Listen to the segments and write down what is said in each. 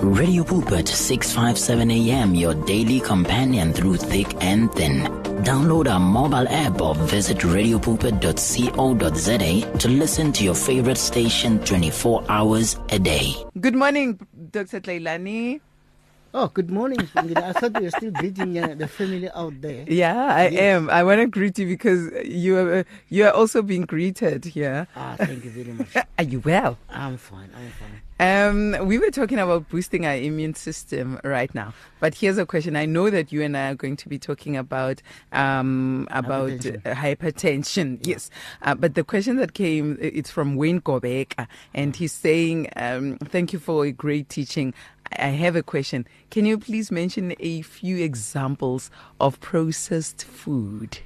Radio Pulpit 657 AM, your daily companion through thick and thin. Download our mobile app or visit radiopulpit.co.za to listen to your favorite station 24 hours a day. Good morning, Dr. Tlailani. Oh, good morning, I thought you were still greeting uh, the family out there. Yeah, I Yes. am. I want to greet you because you are you are also being greeted here. Ah, thank you very much. Are you well? I'm fine. I'm fine. Um, we were talking about boosting our immune system right now, but here's a question. I know that you and I are going to be talking about um, about Hypertension. uh, hypertension. Yes, uh, but the question that came it's from Wayne Gobeka, and he's saying, um, "Thank you for a great teaching." I have a question. Can you please mention a few examples of processed food?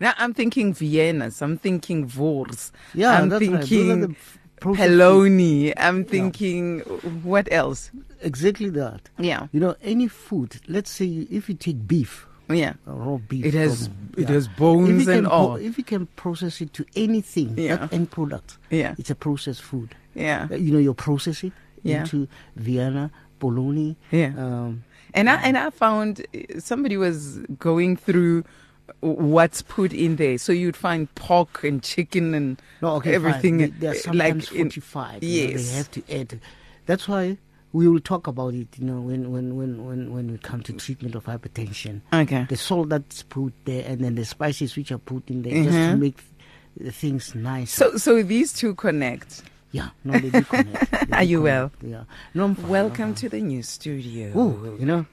Now I'm thinking Vienna's. I'm thinking Wors. Yeah, I'm that's right. Those are thinking the f- processed polony. I'm thinking what else? Exactly that. Yeah, You know, any food. Let's say you, if you take beef, yeah. uh, raw beef. It has from- it yeah. has bones and all. if you can process it to anything, Yeah. that end product, Yeah, it's a processed food. yeah, Uh, You know, you process it Yeah. into Vienna, bologna. yeah. Um, And I and I found uh, somebody was going through what's put in there. So you'd find pork and chicken and no, okay, everything Fine. They, they are like in- fortified. you know, Yes. they have to add. That's why we will talk about it. You know, when when when when when we come to treatment of hypertension. okay. the salt that's put there and then the spices which are put in there just to Mhm. make the things nice. So so these two connect. Yeah, no, they do connect. They do Are you well? Yeah. No, I'm fine, Welcome I'm to the new studio. Ooh, you know,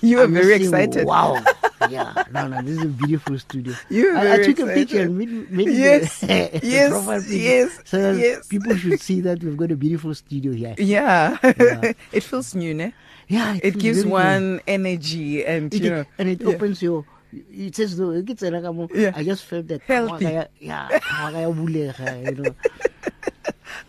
you are I'm very saying, excited. Wow. yeah. No, no, this is a beautiful studio. You I, I took a excited. picture and made, made Yes, it the, yes, yes, So yes. people should see that we've got a beautiful studio here. Yeah, Yeah. it feels new, ne? Yeah, It feels gives one energy and It, you know. and it yeah. opens your. It says though, it gets like a- Yeah. I just felt that Healthy. Yeah, you know.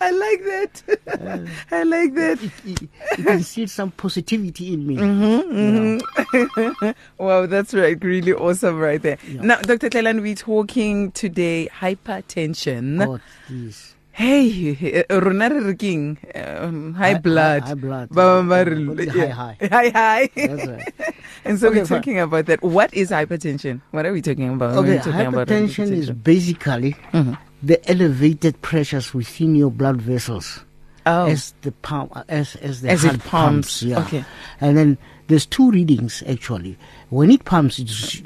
I like that. I like that. it, it, it instilled some positivity in me. Mm-hmm, Wow, that's right. Really awesome right there. Yeah. Now, Dr. Tlelan, we're talking today hypertension. Please. Hey, uh, rona re re keng? um, high blood. High, blood. Ba- ba- high, high. High, high. That's right. and so Okay, we're talking about that. What is hypertension? What are we talking about? Okay, we're talking about hypertension is basically Mhm. The elevated pressures within your blood vessels Oh, as the pump, as as the as heart it pumps. yeah. Okay. And then there's two readings actually. When it pumps, it's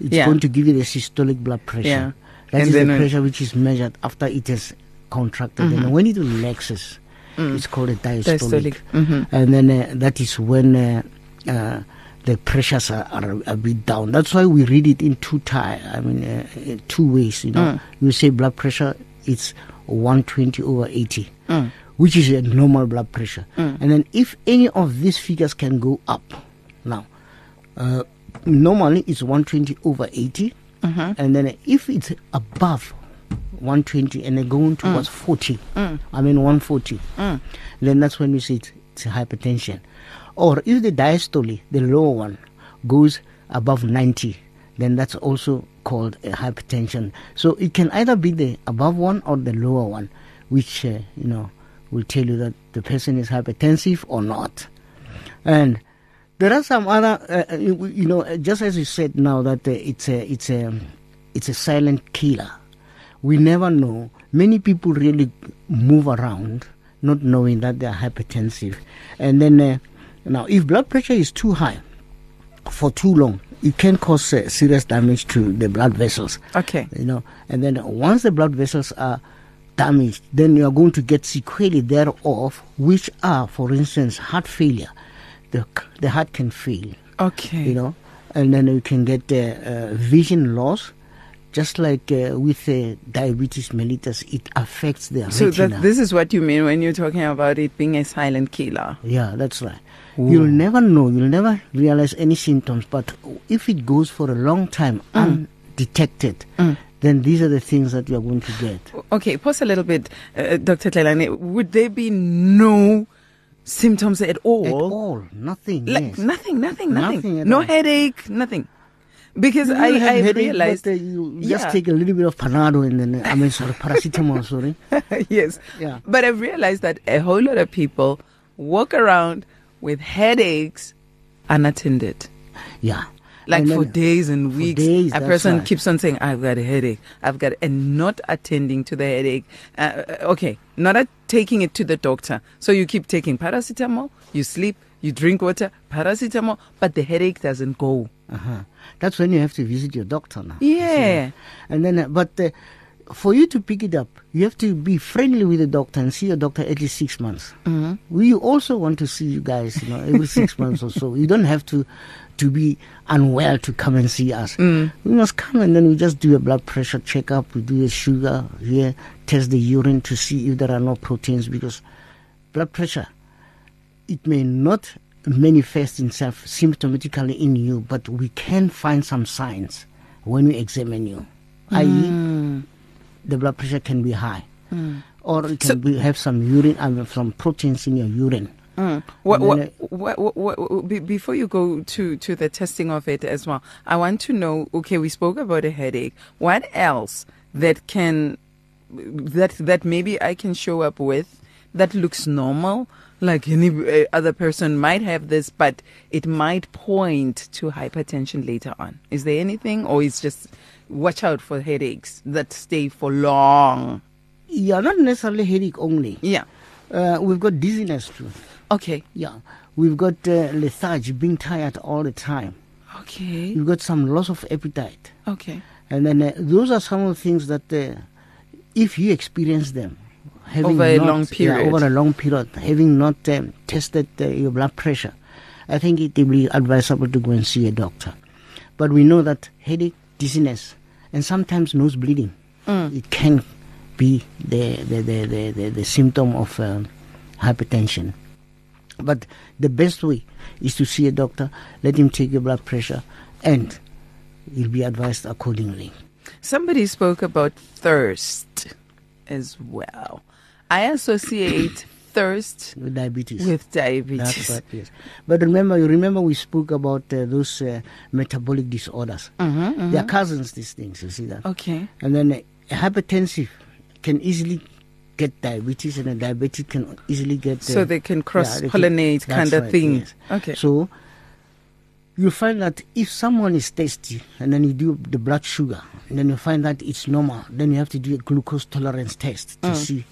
it's Yeah. going to give you the systolic blood pressure. Yeah. That And is the then when- pressure which is measured after it has contracted. And when it relaxes, Mm. it's called a Diastolic. diastolic. hmm and then uh, that is when uh, uh, the pressures are, are a bit down. That's why we read it in two ti- I mean, uh, uh, two ways. You know, Mm. you say blood pressure it's 120 over 80, Mm. which is a normal blood pressure. Mm. And then if any of these figures can go up, now uh, normally it's 120 over 80, Mhm. and then if it's above 120 and then going towards 40, Mm. I mean 140 Mm. then that's when we say it's, it's hypertension. Or if the diastole, the lower one, goes above 90, then that's also called a hypertension. So it can either be the above one or the lower one, which, uh, you know, will tell you that the person is hypertensive or not. And there are some other, uh, uh, you, know, uh, just as you said now that uh, it's a, it's a, it's a silent killer. We never know. Many people really move around not knowing that they are hypertensive. And then, now, if blood pressure is too high for too long, it can cause uh, serious damage to the blood vessels. Okay. You know, and then once the blood vessels are damaged, then you are going to get sequelae thereof, which are, for instance, heart failure. The the heart can fail Okay. you know, and then you can get uh, uh, vision loss. Just like uh, with uh, diabetes mellitus, it affects the so retina. that this is what you mean when you're talking about it being a silent killer. yeah, that's right. You'll never know. You'll never realize any symptoms. But if it goes for a long time undetected, Mm. then these are the things that you are going to get. Okay, pause a little bit, uh, Dr. Tlelane. Would there be no symptoms at all? At all, nothing. Like yes. nothing, nothing, nothing. Nothing no all. headache, nothing. Because You I, have I headache, realized, but, uh, you Yeah. just take a little bit of Panado and then I mean sorry paracetamol. Sorry. yes, Yeah. but I've realized that a whole lot of people walk around with headaches unattended. Yeah. Like for days and weeks, days, a person right. keeps on saying, "I've got a headache. I've got," and not attending to the headache. Uh, okay, not at taking it to the doctor. So you keep taking paracetamol, you sleep, you drink water, paracetamol, but the headache doesn't go. Uh-huh. That's when you have to visit your doctor now. Yeah. And then, uh, but uh, for you to pick it up, you have to be friendly with the doctor and see your doctor at least six months. Mm-hmm. We also want to see you guys, you know, every six months or so. You don't have to to be unwell to come and see us. Mm. We must come and then we just do a blood pressure checkup. We do a sugar here, test the urine to see if there are no proteins because blood pressure it may not manifest itself symptomatically in you, but we can find some signs when we examine you. I.e., the blood pressure can be high, or it can So- be, have some urine, I mean, some proteins in your urine. Mm. What, what, what, what, what, what- be- before you go to, to the testing of it as well, I want to know. Okay, we spoke about a headache. What else that can that that maybe I can show up with that looks normal? Like any uh, other person might have this, but it might point to hypertension later on. Is there anything, or is just watch out for headaches that stay for long? Yeah, not necessarily headache only. Yeah. Uh, we've got dizziness too. Okay. Yeah, we've got uh, lethargy, being tired all the time. Okay. We've got some loss of appetite. Okay. And then uh, those are some of the things that, uh, if you experience them, having Over a not- long yeah, period. over a long period, having not um, tested uh, your blood pressure, I think it will be advisable to go and see a doctor. But we know that headache, dizziness, and sometimes nose bleeding, Mm. it can be the the, the, the, the, the symptom of um, hypertension. But the best way is to see a doctor, let him take your blood pressure, and you'll be advised accordingly. Somebody spoke about thirst as well. I associate thirst With diabetes. with diabetes. That's right, yes. But remember, you remember we spoke about uh, those uh, metabolic disorders. Mhm, They are cousins, these things, you see that? Okay. And then uh, hypertensive can easily get diabetes, and a diabetic can easily get. Uh, So they can yeah, cross can- pollinate kind of right, thing. yes. Okay. So you find that if someone is thirsty and then you do the blood sugar and then you find that it's normal, then you have to do a glucose tolerance test to Mm. see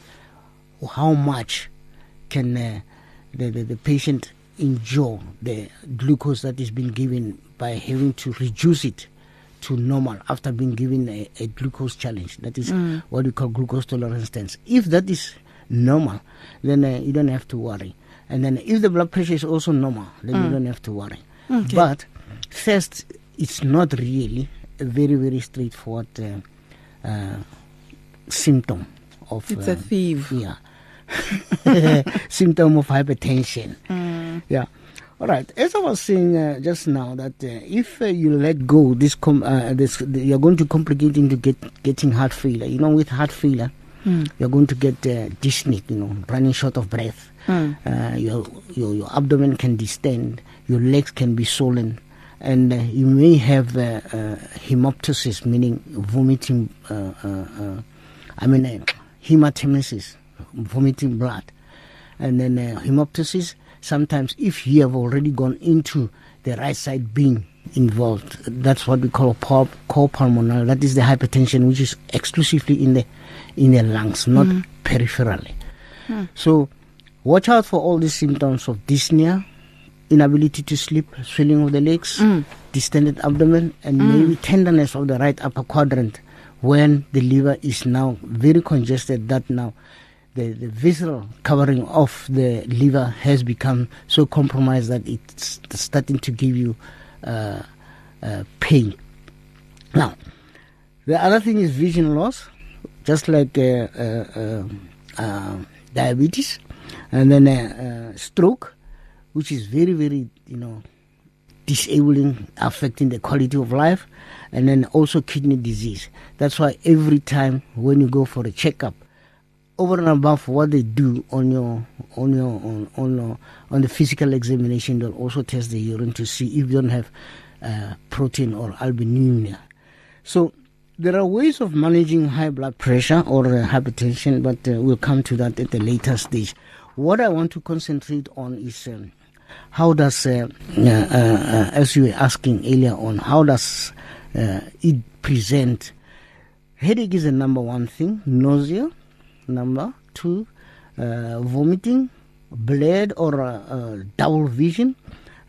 how much can uh, the, the, the patient endure the glucose that is being given by having to reduce it to normal after being given a, a glucose challenge. That is Mm. what we call glucose tolerance test. If that is normal, then uh, you don't have to worry. And then if the blood pressure is also normal, then you don't have to worry. Mm. Okay. But first, it's not really a very, very straightforward uh, uh, symptom of. It's uh, a thief. yeah. symptom of hypertension. Mm. Yeah. All right. As I was saying uh, just now, that uh, if uh, you let go, this, com- uh, this you're going to complicate into get, getting heart failure. You know, with heart failure, Mm. you're going to get uh, dyspnea. You know, running short of breath. Mm. Uh, your, your your abdomen can distend. Your legs can be swollen. And uh, you may have hemoptysis, meaning vomiting. Uh, uh, uh, I mean, uh, hematemesis, vomiting blood and then uh, hemoptysis. Sometimes, if you have already gone into the right side being involved, that's what we call cor, cor pulmonale. That is the hypertension, which is exclusively in the in the lungs, not mm-hmm. peripherally. Hmm. So, watch out for all these symptoms of dyspnea, inability to sleep, swelling of the legs, mm. distended abdomen, and mm. maybe tenderness of the right upper quadrant when the liver is now very congested. That now the, the visceral covering of the liver has become so compromised that it's starting to give you uh, uh, pain. Now, the other thing is vision loss, just like uh, uh, uh, uh, diabetes, and then uh, stroke, which is very, very, you know, disabling, affecting the quality of life, and then also kidney disease. That's why every time when you go for a checkup, over and above what they do on your on your on on, your, on the physical examination, they'll also test the urine to see if you don't have uh, protein or albuminuria. So there are ways of managing high blood pressure or uh, hypertension, but uh, we'll come to that at a later stage. what I want to concentrate on is um, how does, uh, uh, uh, as you were asking earlier on, how does uh, it present? Headache is the number one thing, nausea, number two, uh, vomiting, bled or uh, double vision,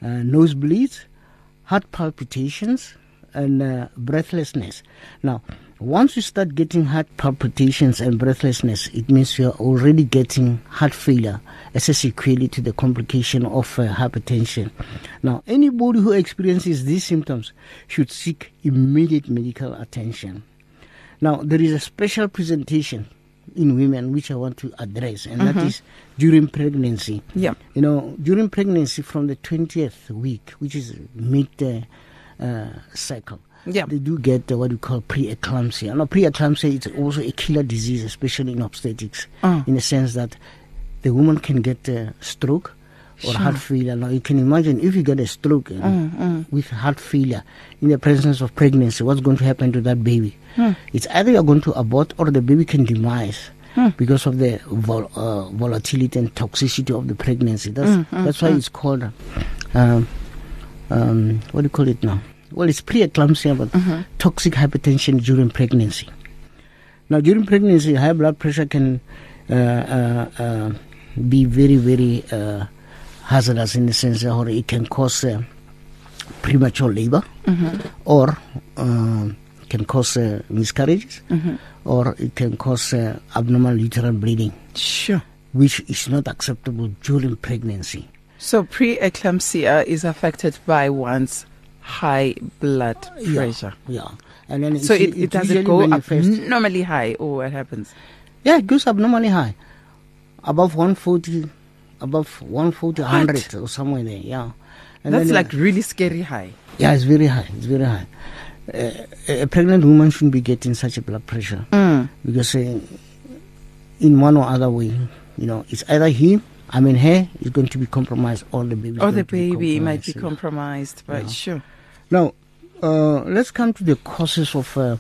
uh, nosebleeds, heart palpitations, and breathlessness. Now, once you start getting heart palpitations and breathlessness, it means you're already getting heart failure as a sequelae to the complication of uh, hypertension. Now, anybody who experiences these symptoms should seek immediate medical attention. Now, there is a special presentation in women which I want to address, and that is during pregnancy. Yeah. You know, during pregnancy from the 20th week, which is mid uh, uh, cycle, Yeah. they do get uh, what we call preeclampsia. Now, preeclampsia is also a killer disease, especially in obstetrics, Mm. in the sense that the woman can get a stroke or heart failure. Now, you can imagine if you get a stroke uh, with heart failure in the presence of pregnancy, what's going to happen to that baby? It's either you're going to abort or the baby can demise. Because of the vol- uh, volatility and toxicity of the pregnancy, that's that's why it's called um, um, what do you call it now? Well, it's preeclampsia, but toxic hypertension during pregnancy. Now, during pregnancy, high blood pressure can uh, uh, uh, be very, very uh, hazardous in the sense that it can cause uh, premature labor or um can cause uh, miscarriages or it can cause uh, abnormal uterine bleeding, Sure. which is not acceptable during pregnancy. So preeclampsia is affected by one's high blood pressure. Yeah. And then So it, it it go up manifests- normally high or what happens? Yeah, it goes abnormally high. Above 140, above 140, 100 or somewhere there, yeah. And That's then, uh, like really scary high. yeah, it's very high. It's very high. Uh, a a pregnant woman shouldn't be getting such a blood pressure Mm. because uh, in one or other way, you know, it's either him, I mean her, is going to be compromised or the baby. Or the baby might be compromised, but Yeah. sure. Now, uh, let's come to the causes of uh,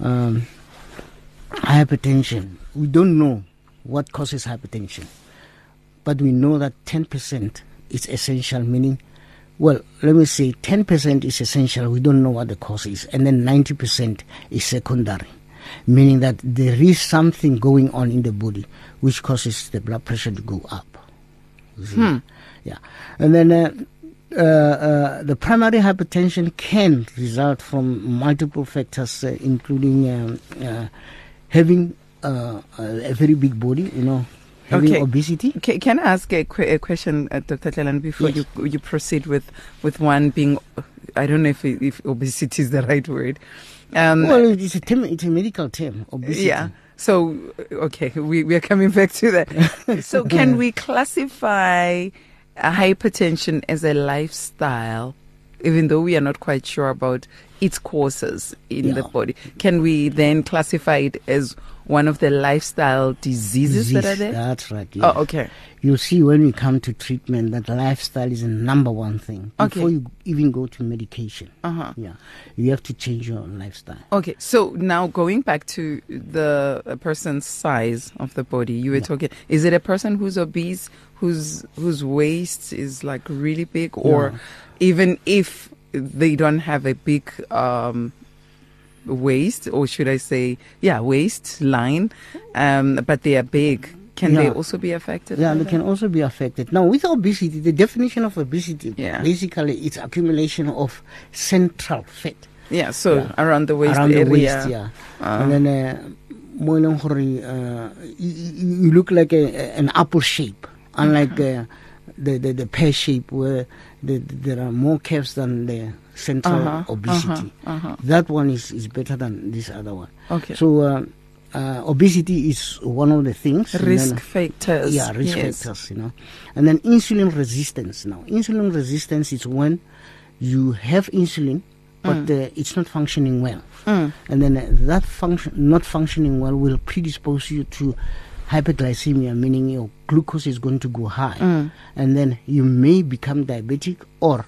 um, hypertension. We don't know what causes hypertension, but we know that 10% is essential, meaning, well, let me say 10% is essential, we don't know what the cause is, and then 90% is secondary, meaning that there is something going on in the body which causes the blood pressure to go up. See? Yeah. And then uh, uh, uh, the primary hypertension can result from multiple factors, uh, including um, uh, having uh, a very big body, you know, having Okay. obesity. Ca can I ask a, que- a question, uh, Dr. Tlelan, before Yes. you you proceed with, with one being, I don't know if, if obesity is the right word. Um, Well, it's a term, it's a medical term, obesity. Yeah. So, okay, we, we are coming back to that. so, can we classify hypertension as a lifestyle, even though we are not quite sure about its causes in the body? Can we then classify it as one of the lifestyle diseases that are Disease, there? That's right. yes. Oh, okay. You see, when we come to treatment, that lifestyle is the number one thing before Okay. you even go to medication. Uh huh. Yeah, you have to change your lifestyle. Okay, so now going back to the person's size of the body, you were talking. Is it a person who's obese, whose whose waist is like really big, or Yeah. even if they don't have a big um, waist, or should I say, yeah, waist line, um, but they are big? Can they also be affected? Yeah, they that? can also be affected. Now, with obesity, the definition of obesity Yeah. basically it's accumulation of central fat Yeah, so Yeah. around the waist around area. the waist. Yeah, Uh, and then uh, mo e uh, you, look like a, an apple shape, unlike uh, the, the the pear shape where the, there are more curves than the central Uh-huh, obesity. uh-huh, uh-huh. That one is, is better than this other one. Okay. So uh, uh, obesity is one of the things. risk then- factors. yeah, risk yes. factors, you know. And then insulin resistance. Now, insulin resistance is when you have insulin, but uh, it's not functioning well. Mm. And then uh, that function not functioning well will predispose you to hyperglycemia, meaning your glucose is going to go high. Mm. And then you may become diabetic or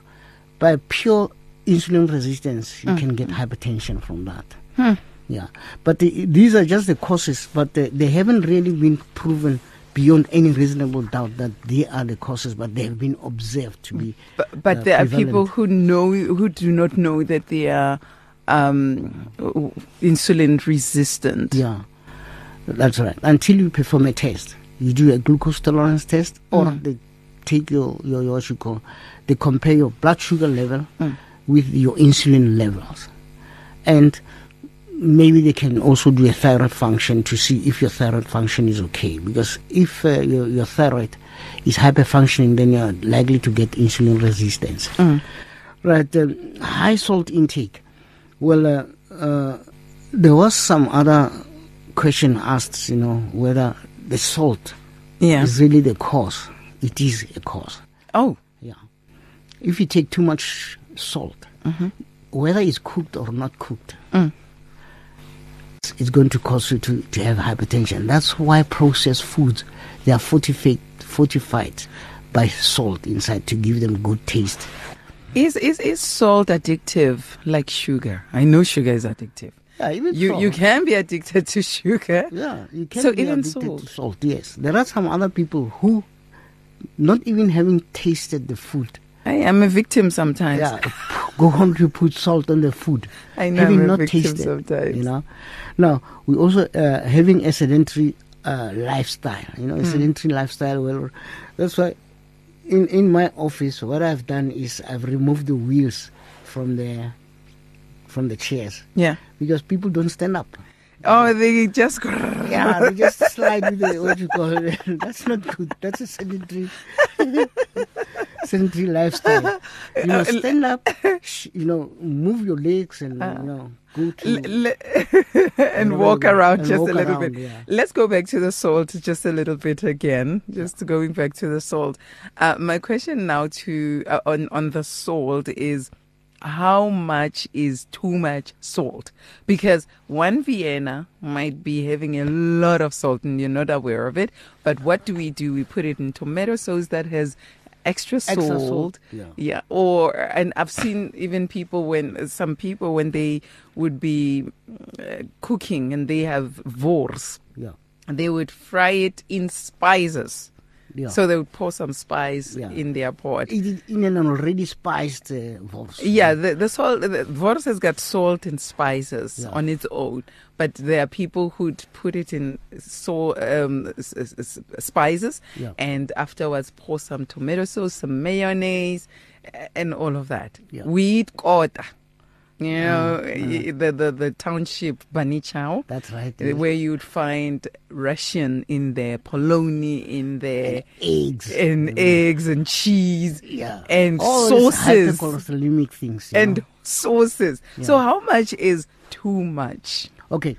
by pure insulin resistance, you can get hypertension from that. Hmm. Yeah, but the, these are just the causes, but uh, they haven't really been proven beyond any reasonable doubt that they are the causes, but they have been observed to be. But, but uh, there are people who know who do not know that they are um, insulin resistant. Yeah, that's right. Until you perform a test, you do a glucose tolerance test, or Mm. they take your, your, your what you call, they compare your blood sugar level Mm. With your insulin levels, and maybe they can also do a thyroid function to see if your thyroid function is okay. Because if uh, your, your thyroid is hyperfunctioning, then you're likely to get insulin resistance. Mm. Right, um, high salt intake. Well, uh, uh, there was some other question asked, you know, whether the salt Yeah. is really the cause. It is a cause. Oh. Yeah. If you take too much salt, whether it's cooked or not cooked, Mm. it's- it's going to cause you to, to have hypertension. That's why processed foods they are fortified fortified by salt inside to give them good taste. Is is is salt addictive like sugar? I know sugar is addictive. Yeah, even You you can be addicted to sugar. Yeah, you can So be even addicted salt? to salt. Yes, there are some other people who, not even having tasted the food, I am a victim sometimes. yeah, go home to put salt on the food, I know having I'm a not victim tasted. sometimes. You know, now we also uh, having a sedentary uh, lifestyle. You know, a Hmm. sedentary lifestyle. Well, that's why in in my office, what I've done is I've removed the wheels from the from the chairs Yeah. because people don't stand up. Oh, they just Yeah, they just slide with the, what you call it. That's not good. That's a sedentary, sedentary lifestyle. You know, stand up, you know, move your legs and, you know, go to. L- and walk around And just walk a little around, bit. yeah. Let's go back to the salt just a little bit again. Just going back to the salt. Uh, my question now to uh, on on the salt is how much is too much salt? Because one Vienna might be having a lot of salt and you're not aware of it. But what do we do? We put it in tomato sauce that has extra salt. Extra salt, yeah. Yeah, or and I've seen even people when some people when they would be uh, cooking and they have wors, Yeah, they would fry it in spices. Yeah. So they would pour some spice Yeah. in their pot. it is in an already spiced uh, wors. Yeah, the, the salt, the wors has got salt and spices Yeah. on its own, but there are people who'd put it in so um, spices and afterwards pour some tomato sauce, some mayonnaise, and all of that. Yeah. We eat kota, you know, mm, mm. y- the, the the township bunny chow. That's right. uh, Where you'd find Russian in there, polony in there, eggs. and mm. eggs and cheese, yeah. and All sauces hypercholesterolemic things. and know. sauces. So how much is too much? Okay,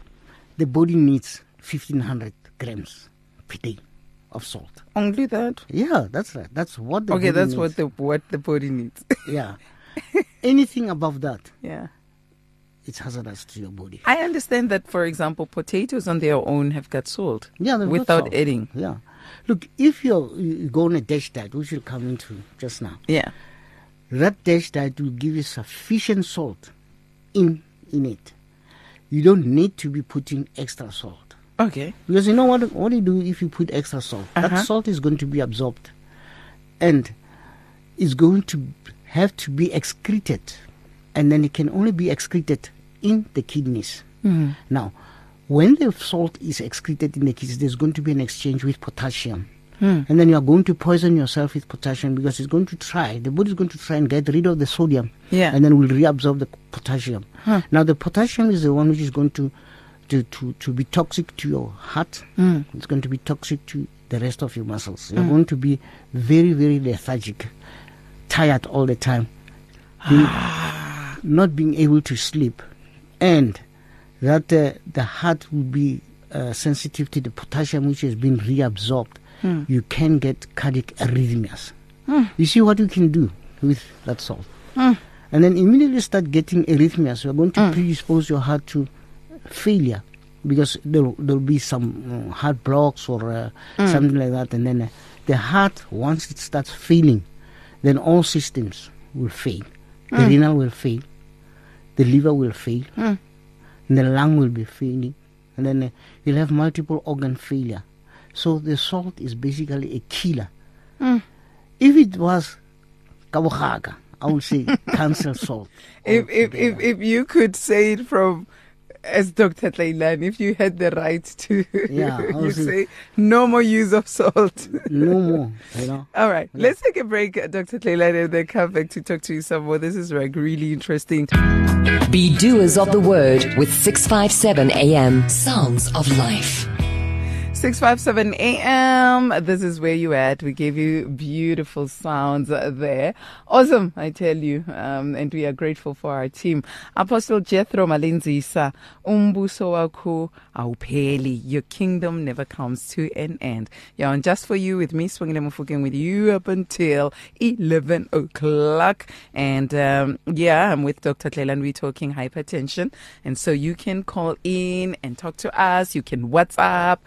the body needs 1500 grams per day of salt. Only that. Yeah, that's right. That's what the okay, body that's what the what the body needs. Yeah. Anything above that, yeah. it's hazardous to your body. I understand that for example potatoes on their own have got salt. Yeah, without salt. adding. Yeah. Look, if you're, you go on a dash diet, which you'll come into just now, Yeah. that dash diet will give you sufficient salt in in it. You don't need to be putting extra salt. Okay. Because you know what what do you do if you put extra salt? Uh-huh. That salt is going to be absorbed and is going to have to be excreted. And then it can only be excreted in the kidneys. Mm-hmm. Now, when the salt is excreted in the kidneys, there's going to be an exchange with potassium. Hmm. And then you are going to poison yourself with potassium because it's going to try, the body is going to try and get rid of the sodium. Yeah. And then will reabsorb the potassium. Huh. Now, the potassium is the one which is going to, to, to, to be toxic to your heart. Mm. It's going to be toxic to the rest of your muscles. You're going to be very, very lethargic, tired all the time, being- not being able to sleep, and that uh, the heart will be uh, sensitive to the potassium which has been reabsorbed. Hmm. You can get cardiac arrhythmias. You see what you can do with that salt. Hmm. And then immediately start getting arrhythmias. You're going to predispose your heart to failure because there there'll be some uh, heart blocks or uh, something like that, and then uh, the heart once it starts failing, then all systems will fail. The renal will fail, the liver will fail, and the lung will be failing, and then uh, you'll have multiple organ failure. So the salt is basically a killer. Hmm. If it was kabogaga, I would say cancel salt. If, if, if, if you could say it from, as Dr. Tlaylan, if you had the right to, Yeah, you say no more use of salt. no more, you know. All right, let's take a break, uh, Dr. Tlaylan, and then come back to talk to you some more. This is like really interesting. Be doers of the word with 657 AM. Sounds of life. 657 AM. This is where you at. We gave you beautiful sounds uh, there. Awesome, I tell you. Um, and we are grateful for our team. Apostle Jethro Malinzisa, umbuso wakho awupheli. Your kingdom never comes to an end. Yeah, and just for you with me, Sibongile Mofokeng with you up until 11 o'clock. And um, yeah, I'm with Dr. Tlelan. We're talking hypertension. And so you can call in and talk to us. You can WhatsApp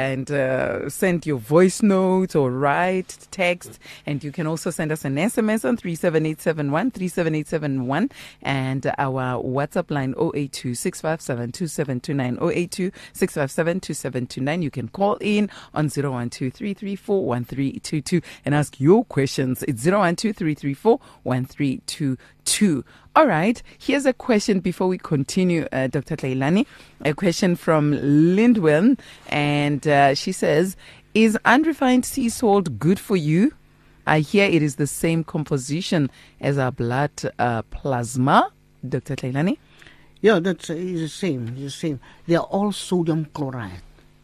and uh, send your voice notes or write text. And you can also send us an SMS on 37871, 37871, and our WhatsApp line 082 657 2729, 082 657 2729. You can call in on 012 334 1322 and ask your questions. It's 012 334 1322. All right, here's a question before we continue, uh, Dr. Tlailani. A question from Lindwell, and uh, she says, Is unrefined sea salt good for you? I hear it is the same composition as our blood uh, plasma. Dr. Tlailani? Yeah, that's uh, the same. The same. They are all sodium chloride.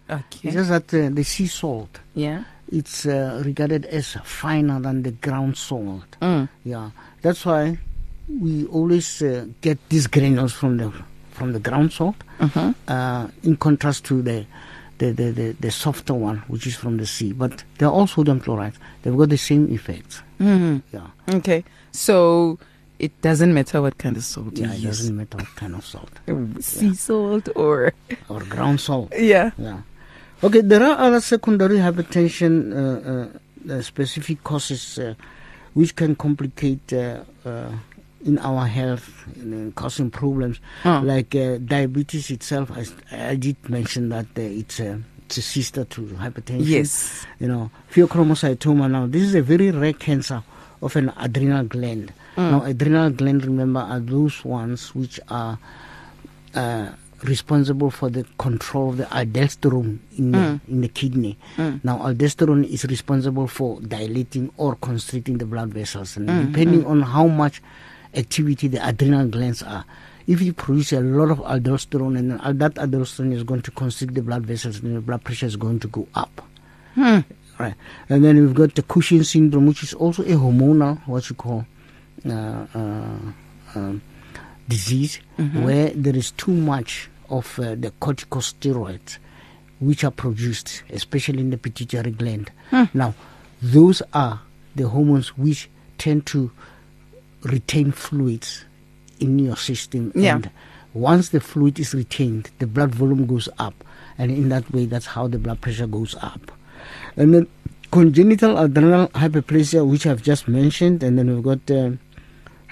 Okay. It's just that uh, the sea salt yeah. it's uh, regarded as finer than the ground salt. Mm. Yeah, that's why we always uh, get these granules from the from the ground salt, Mhm. uh, in contrast to the the, the, the the softer one, which is from the sea. But they're all sodium chloride. They've got the same effects. hmm Yeah, Okay. So it doesn't matter what kind of salt yeah. It use. doesn't matter what kind of salt Sea salt or. or ground salt. Yeah. Yeah. Okay, there are other secondary hypertension uh, uh, uh, specific causes uh, which can complicate uh, uh, in our health and causing problems, Oh. like uh, diabetes itself. I, I did mention that uh, it's a it's a sister to hypertension. Yes. You know, pheochromocytoma. Now, this is a very rare cancer of an adrenal gland. Now, adrenal gland, remember, are those ones which are uh, responsible for the control of the aldosterone in the, in the kidney. Now, aldosterone is responsible for dilating or constricting the blood vessels, and depending on how much activity the adrenal glands are. If you produce a lot of aldosterone, and that aldosterone is going to constrict the blood vessels, and the blood pressure is going to go up. Right. And then we've got the Cushing syndrome, which is also a hormonal, what you call, uh, uh, um, disease, where there is too much of uh, the corticosteroids, which are produced, especially in the pituitary gland. Now, those are the hormones which tend to retain fluids in your system. Yeah. And once the fluid is retained, the blood volume goes up. And in that way, that's how the blood pressure goes up. And then congenital adrenal hyperplasia, which I've just mentioned. And then we've got um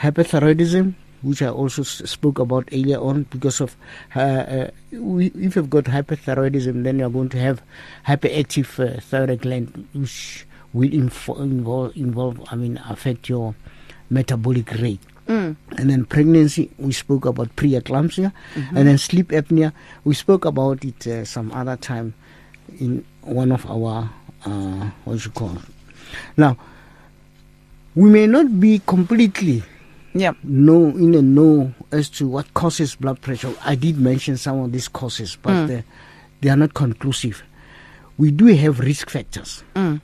hyperthyroidism, which I also spoke about earlier on because of uh, uh, we, if you've got hyperthyroidism, then you're going to have hyperactive uh, thyroid gland, which will involve, involve, I mean, affect your metabolic rate. Mm. And then pregnancy, we spoke about preeclampsia. And then sleep apnea, we spoke about it uh, some other time in one of our, uh, what you call Now, we may not be completely Yeah. know in a know as to what causes blood pressure. I did mention some of these causes, but uh, they are not conclusive. We do have risk factors, Mm.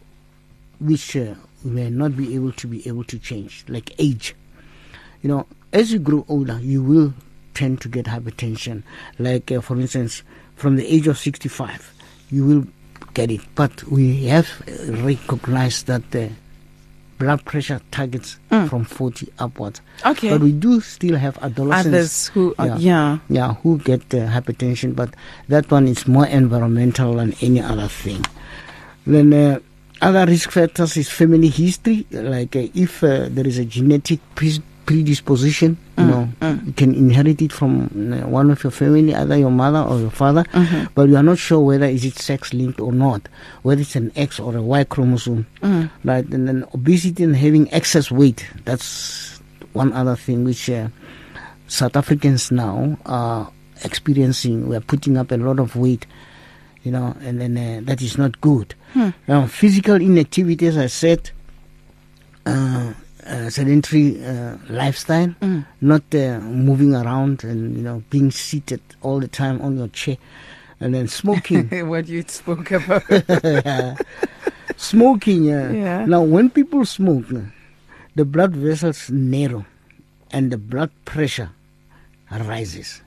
which uh, may not be able to be able to change, like age. You know, as you grow older, you will tend to get hypertension. Like, uh, for instance, from the age of 65, you will get it. But we have uh, recognized that the blood pressure targets from 40 upwards. Okay. But we do still have adolescents. Others who, are, Yeah. yeah. Yeah, who get uh, hypertension, but that one is more environmental than any other thing. Then uh, other risk factors is family history, like uh, if uh, there is a genetic predisposition. You know, you can inherit it from uh, one of your family, either your mother or your father, but you are not sure whether is it sex linked or not, whether it's an X or a Y chromosome. Right, and then obesity and having excess weight. That's one other thing which uh, South Africans now are experiencing. We are putting up a lot of weight you know, and then uh, that is not good. Now, physical inactivity, as I said, uh, uh, sedentary uh, lifestyle, not uh, moving around and you know being seated all the time on your chair, and then smoking. what you spoke about. smoking. Uh, Yeah. Now, when people smoke, uh, the blood vessels narrow, and the blood pressure rises,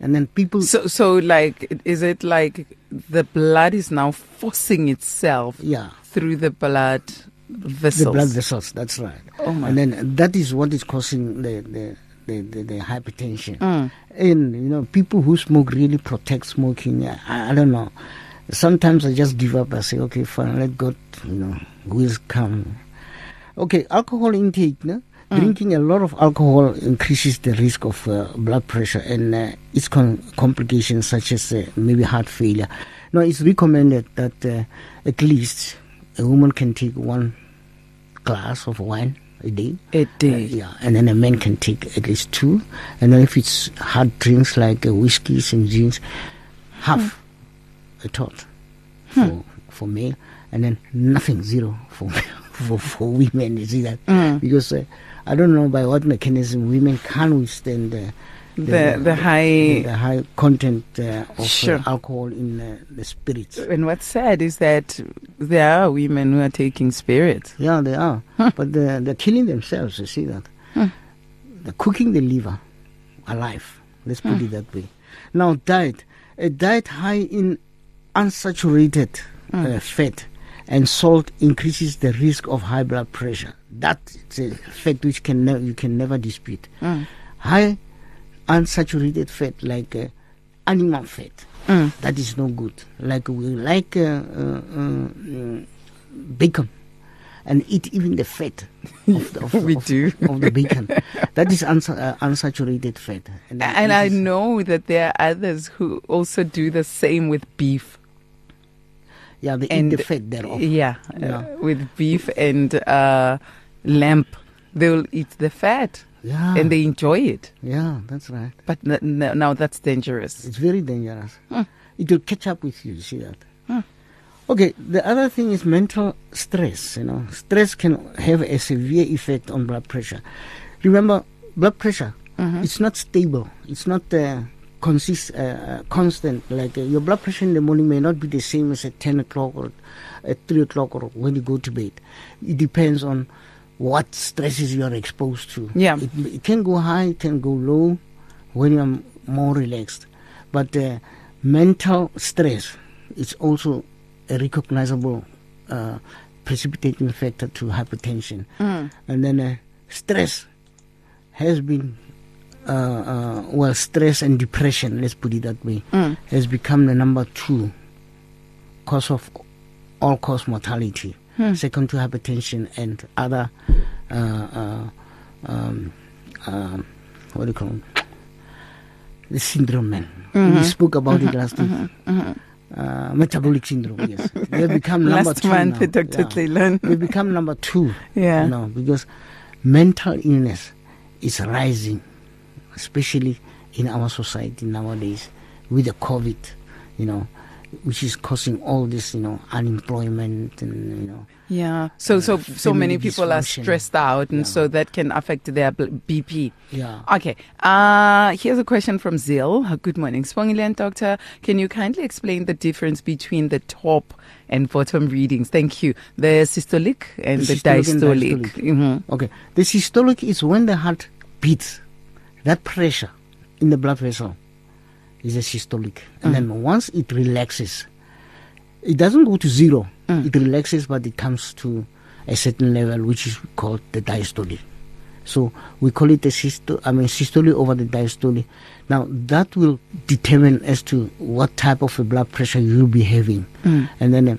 and then people. so, so like, is it like the blood is now forcing itself yeah. through the blood vessels? The blood vessels, that's right. Oh my. And then that is what is causing the the, the, the, the hypertension. Mm. And you know, people who smoke really protect smoking. I, I don't know. Sometimes I just give up. I say, okay, fine, let God, you know, will come. Okay, alcohol intake. No? Drinking a lot of alcohol increases the risk of uh, blood pressure and uh, its con- complications such as uh, maybe heart failure. Now, it's recommended that uh, at least a woman can take one glass of wine a day. A Uh, day. yeah, and then a man can take at least two. And then if it's hard drinks like uh, whiskeys and gins, half a tot for for male, and then nothing zero for for for women. You see that because uh, I don't know by what mechanism women can't withstand the The- the high- the, high content uh, of uh, alcohol in uh, the spirits. And what's sad is that there are women who are taking spirits. Yeah, they are. But they're, they're killing themselves, you see that? They're cooking the liver alive. Let's put it that way. Now, diet. A diet high in unsaturated uh, fat and salt increases the risk of high blood pressure. That's a fact which can ne- you can never dispute. High unsaturated fat, like uh, animal fat, that is no good. Like we like uh, uh, uh, mm, bacon and eat even the fat of the, of, We of- do. of the bacon. that is unsa- uh, unsaturated fat. And, And I know that there are others who also do the same with beef. Yeah, they and eat the fat thereof. Yeah, Yeah. Uh, with beef and uh, lamb, they'll eat the fat Yeah, and they enjoy it. yeah, that's right. But now that's dangerous. It's very dangerous. It will catch up with you. you See that? Okay. The other thing is mental stress. You know, stress can have a severe effect on blood pressure. Remember, blood pressure. It's not stable. It's not uh, consist uh, constant. Like uh, your blood pressure in the morning may not be the same as at ten o'clock or at three o'clock or when you go to bed. It depends on what stresses you are exposed to. Yeah. It, it can go high, it can go low when you're more relaxed. But uh, mental stress is also a recognizable uh, precipitating factor to hypertension. And then uh, stress has been, uh, uh, well, stress and depression, let's put it that way, has become the number two cause of all cause mortality, second to hypertension and other, uh, uh, um, um, what do you call them? The syndrome, man. We spoke about it last week. Uh, metabolic syndrome, yes. They become number Last two. month, now. Dr. Yeah. They become number two. Yeah. You know, because mental illness is rising, especially in our society nowadays with the COVID, you know, which is causing all this, you know, unemployment and, you know, Yeah. So so so many people are stressed out, and Yeah. so that can affect their BP. yeah. Okay. Uh, here's a question from Zil. Uh, Good morning, Swangiland doctor. Can you kindly explain the difference between the top and bottom readings? Thank you. The systolic and The the, systolic and diastolic. diastolic. Mhm. Okay. The systolic is when the heart beats, that pressure in the blood vessel is a systolic. And then mm. once it relaxes, it doesn't go to zero. Mm. It relaxes, but it comes to a certain level, which is called the diastole. So we call it the systole, I mean, systole over the diastole. Now that will determine as to what type of a blood pressure you'll be having. Mm. And then uh,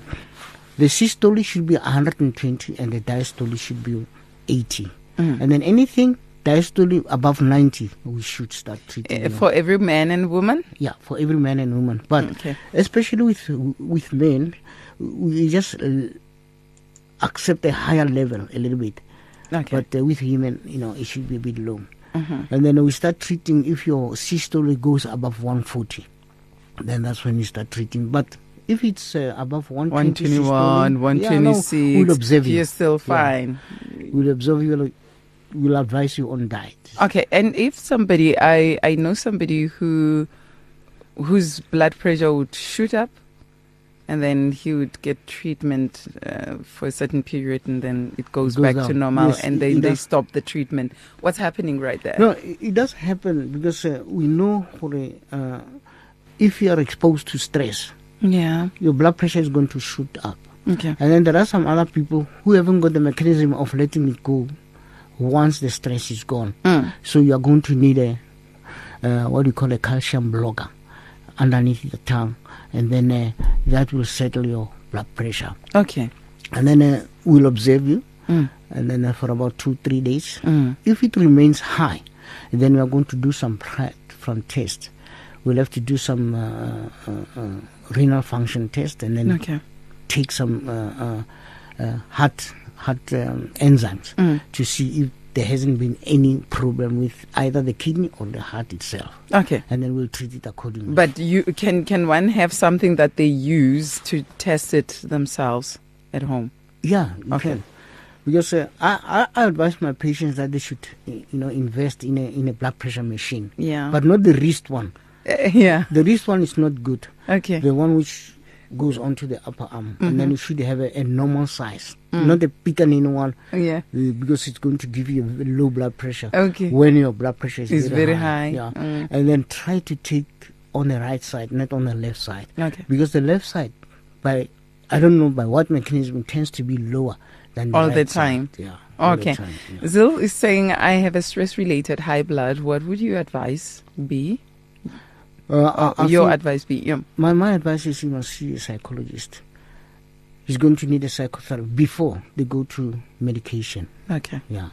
the systole should be 120 and the diastole should be 80. And then anything diastole above 90, we should start treating. Uh. For every man and woman? yeah, for every man and woman. But Okay. especially with with men, we just uh, accept a higher level a little bit. Okay. But uh, with women, you know, it should be a bit low. Mhm. And then we start treating if your systole goes above 140, then that's when you start treating. But if it's uh, above 120 121, systole, yeah, no, 126. we'll observe you. You're still fine. We'll observe you. We'll advise you on diet. Okay, and if somebody, I I know somebody who whose blood pressure would shoot up, and then he would get treatment uh, for a certain period, and then it goes, goes back to normal, Yes, and then they stop the treatment. What's happening right there? No, it, it does happen because uh, we know for a, uh, if you are exposed to stress, Yeah. your blood pressure is going to shoot up. Okay. And then there are some other people who haven't got the mechanism of letting it go once the stress is gone. Mm. So you are going to need a uh, what do you call a calcium blocker underneath the tongue, and then uh, that will settle your blood pressure. Okay. And then uh, we'll observe you, Mm. and then uh, for about two three days. Mm. If it remains high, then we are going to do some from test. We'll have to do some uh, uh, uh, renal function test, and then Okay. take some uh, uh, uh, heart heart um, enzymes Mm. to see if there hasn't been any problem with either the kidney or the heart itself, Okay. and then we'll treat it accordingly. But you can can one have something that they use to test it themselves at home? yeah, you Okay. can. Because uh, I, I advise my patients that they should you know invest in a in a blood pressure machine, Yeah. but not the wrist one. Uh, yeah. The wrist one is not good. Okay. the one which goes onto the upper arm, and then Mhm. you should have a, a normal size, Mm. not a Picanino one, yeah. uh, because it's going to give you low blood pressure Okay. when your blood pressure is very, very high. high. Yeah, Mm. and then try to take on the right side, not on the left side, Okay. because the left side, by I don't know by what mechanism, tends to be lower than the All right the side. time. Yeah. Okay. time, yeah. Zil is saying I have a stress related high blood. What would your advice be? Uh, I- I your advice be? Yeah. my my advice is you must see a psychologist. He's going to need a psychotherapy before they go to medication. Okay. Yeah.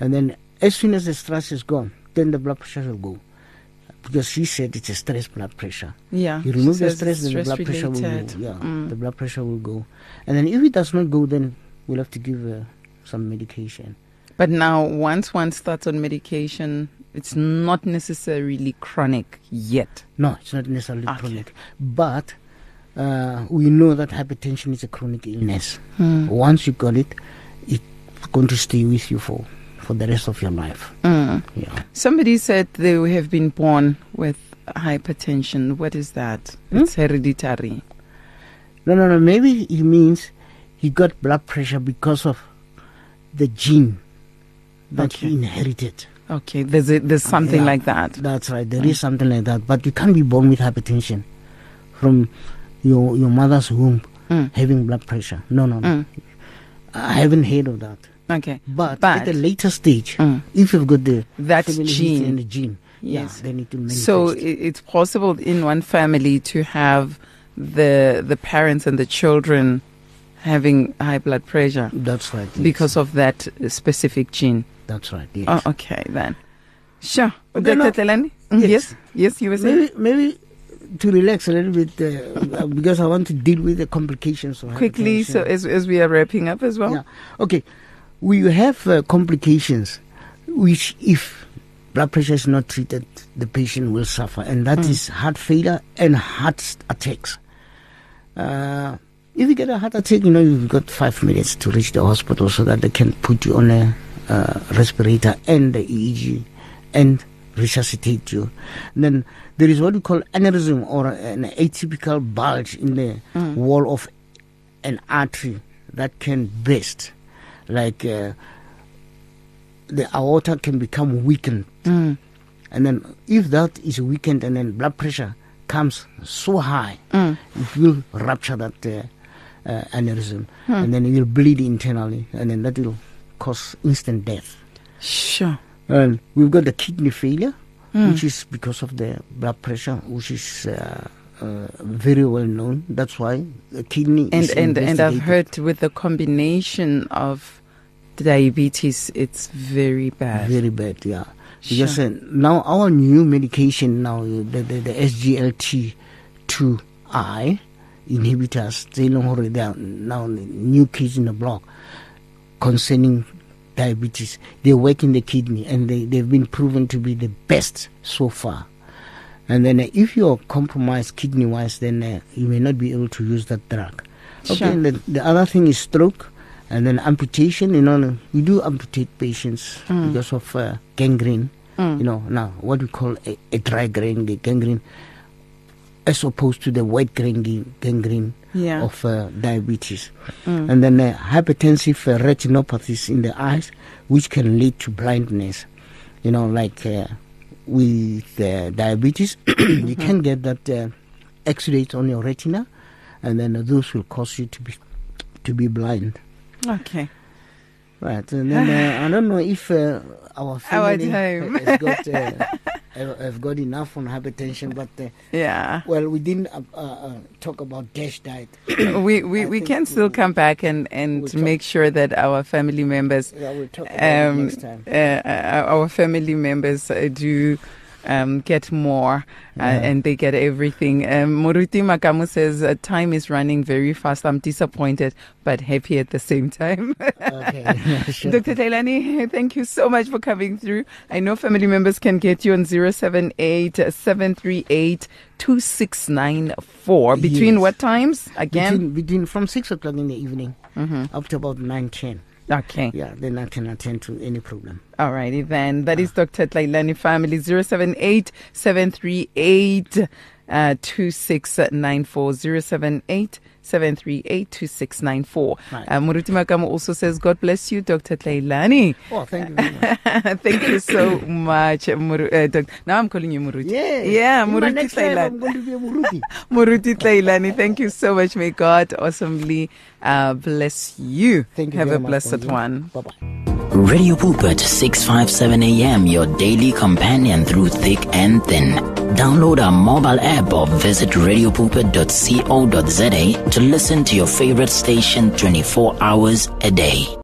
And then as soon as the stress is gone, then the blood pressure will go. Because she said it's a stress blood pressure. Yeah. You remove the stress, then the blood pressure will go. Yeah, Mm. the blood pressure will go. And then if it does not go, then we'll have to give uh, some medication. But now, once one starts on medication, it's not necessarily chronic yet. No, it's not necessarily Okay. chronic. But uh, we know that hypertension is a chronic illness. Mm. Once you got it, it's going to stay with you for, for the rest of your life. Mm. Yeah. Somebody said they have been born with hypertension. What is that? Hmm? It's hereditary. No, no, no. Maybe he means he got blood pressure because of the gene that Okay. he inherited. Okay, there's a, there's something Yeah. like that. That's right. There is something like that. But you can't be born with hypertension from your your mother's womb Mm. having blood pressure. No, no, no. Mm. I haven't heard of that. Okay, But, But- at a later stage, Mm. if you've got the That gene. and the gene, Yes. yeah, then it will manifest. So it's possible in one family to have the the parents and the children having high blood pressure that's right. yes. because of that specific gene. That's right. Yes. Oh, okay then. Sure. Okay, Dr. now- Tlelani? Mm, Yes. yes. Yes, you were saying. maybe maybe to relax a little bit uh, because I want to deal with the complications of Quickly, so as, as we are wrapping up as well. Yeah. Okay. We have uh, complications which, if blood pressure is not treated, the patient will suffer, and that is Mm. heart failure and heart attacks. Uh, if you get a heart attack, you know you've got five minutes to reach the hospital so that they can put you on a uh, respirator and the EEG and resuscitate you. then there is what we call aneurysm or an atypical bulge in the Mm. wall of an artery that can burst, like uh, the aorta can become weakened, Mm. and then if that is weakened and then blood pressure comes so high, Mm. it will rupture that uh, uh, aneurysm, Hmm. and then it will bleed internally, and then that will cause instant death. Sure. And we've got the kidney failure, Mm. which is because of the blood pressure, which is uh, uh, very well known. That's why the kidney and is and and I've heard with the combination of diabetes, it's very bad. Very bad, yeah. Sure. Because uh, now our new medication now, the, the, the SGLT2I inhibitors, they long already they are now new kids in the block concerning diabetes. They work in the kidney and they, they've been proven to be the best so far. And then uh, if you're compromised kidney wise, then uh, you may not be able to use that drug. Okay, Sure. the, the other thing is stroke and then amputation. You know, we do amputate patients Mm. because of uh, gangrene. You know, now what we call a, a dry gangrene, the gangrene, as opposed to the wet gangrene, gangrene Yeah. Mm. of uh, diabetes. And then uh, hypertensive uh, retinopathies in the eyes, which can lead to blindness. You know, like uh, with uh, diabetes, you can get that uh, exudates on your retina, and then those will cause you to be to be blind. Okay. Right, and then uh, I don't know if uh, our family time. has got have got enough on hypertension, but uh, Yeah. well, we didn't uh, uh, uh, talk about dash diet. we we, we can still come back and, and we'll talk- make sure that our family members Yeah, we'll talk about um, next time. uh, uh, our family members do um, get more uh, and they get everything. Um, Moruti Makamu says uh, time is running very fast. I'm disappointed but happy at the same time. Okay, yeah, sure. Dr. Tailani, thank you so much for coming through. I know family members can get you on 078 738 2694. Between Yes. what times? Again? between, between from six o'clock in the evening Mm-hmm. up to about nine ten. Okay. Yeah, then I can attend to any problem. Alrighty then. That is Dr. Tlailani family 078 738 uh, 2694 078 738 2694. Right. Uh, Moruti Makamu also says, God bless you, Dr. Tlailani. Oh, thank you very much. Thank you so much. Muru, uh, doc- now I'm calling you Moruti. yeah, Yeah, Moruti Tlailani. I'm going to be a Moruti. Moruti Tlailani, thank you so much. May God awesomely uh, bless you. Thank you Have very a blessed Bongi. one. Bye-bye. Radio Pulpit 657 AM, your daily companion through thick and thin. Download our mobile app or visit radiopulpit.co.za to listen to your favorite station 24 hours a day.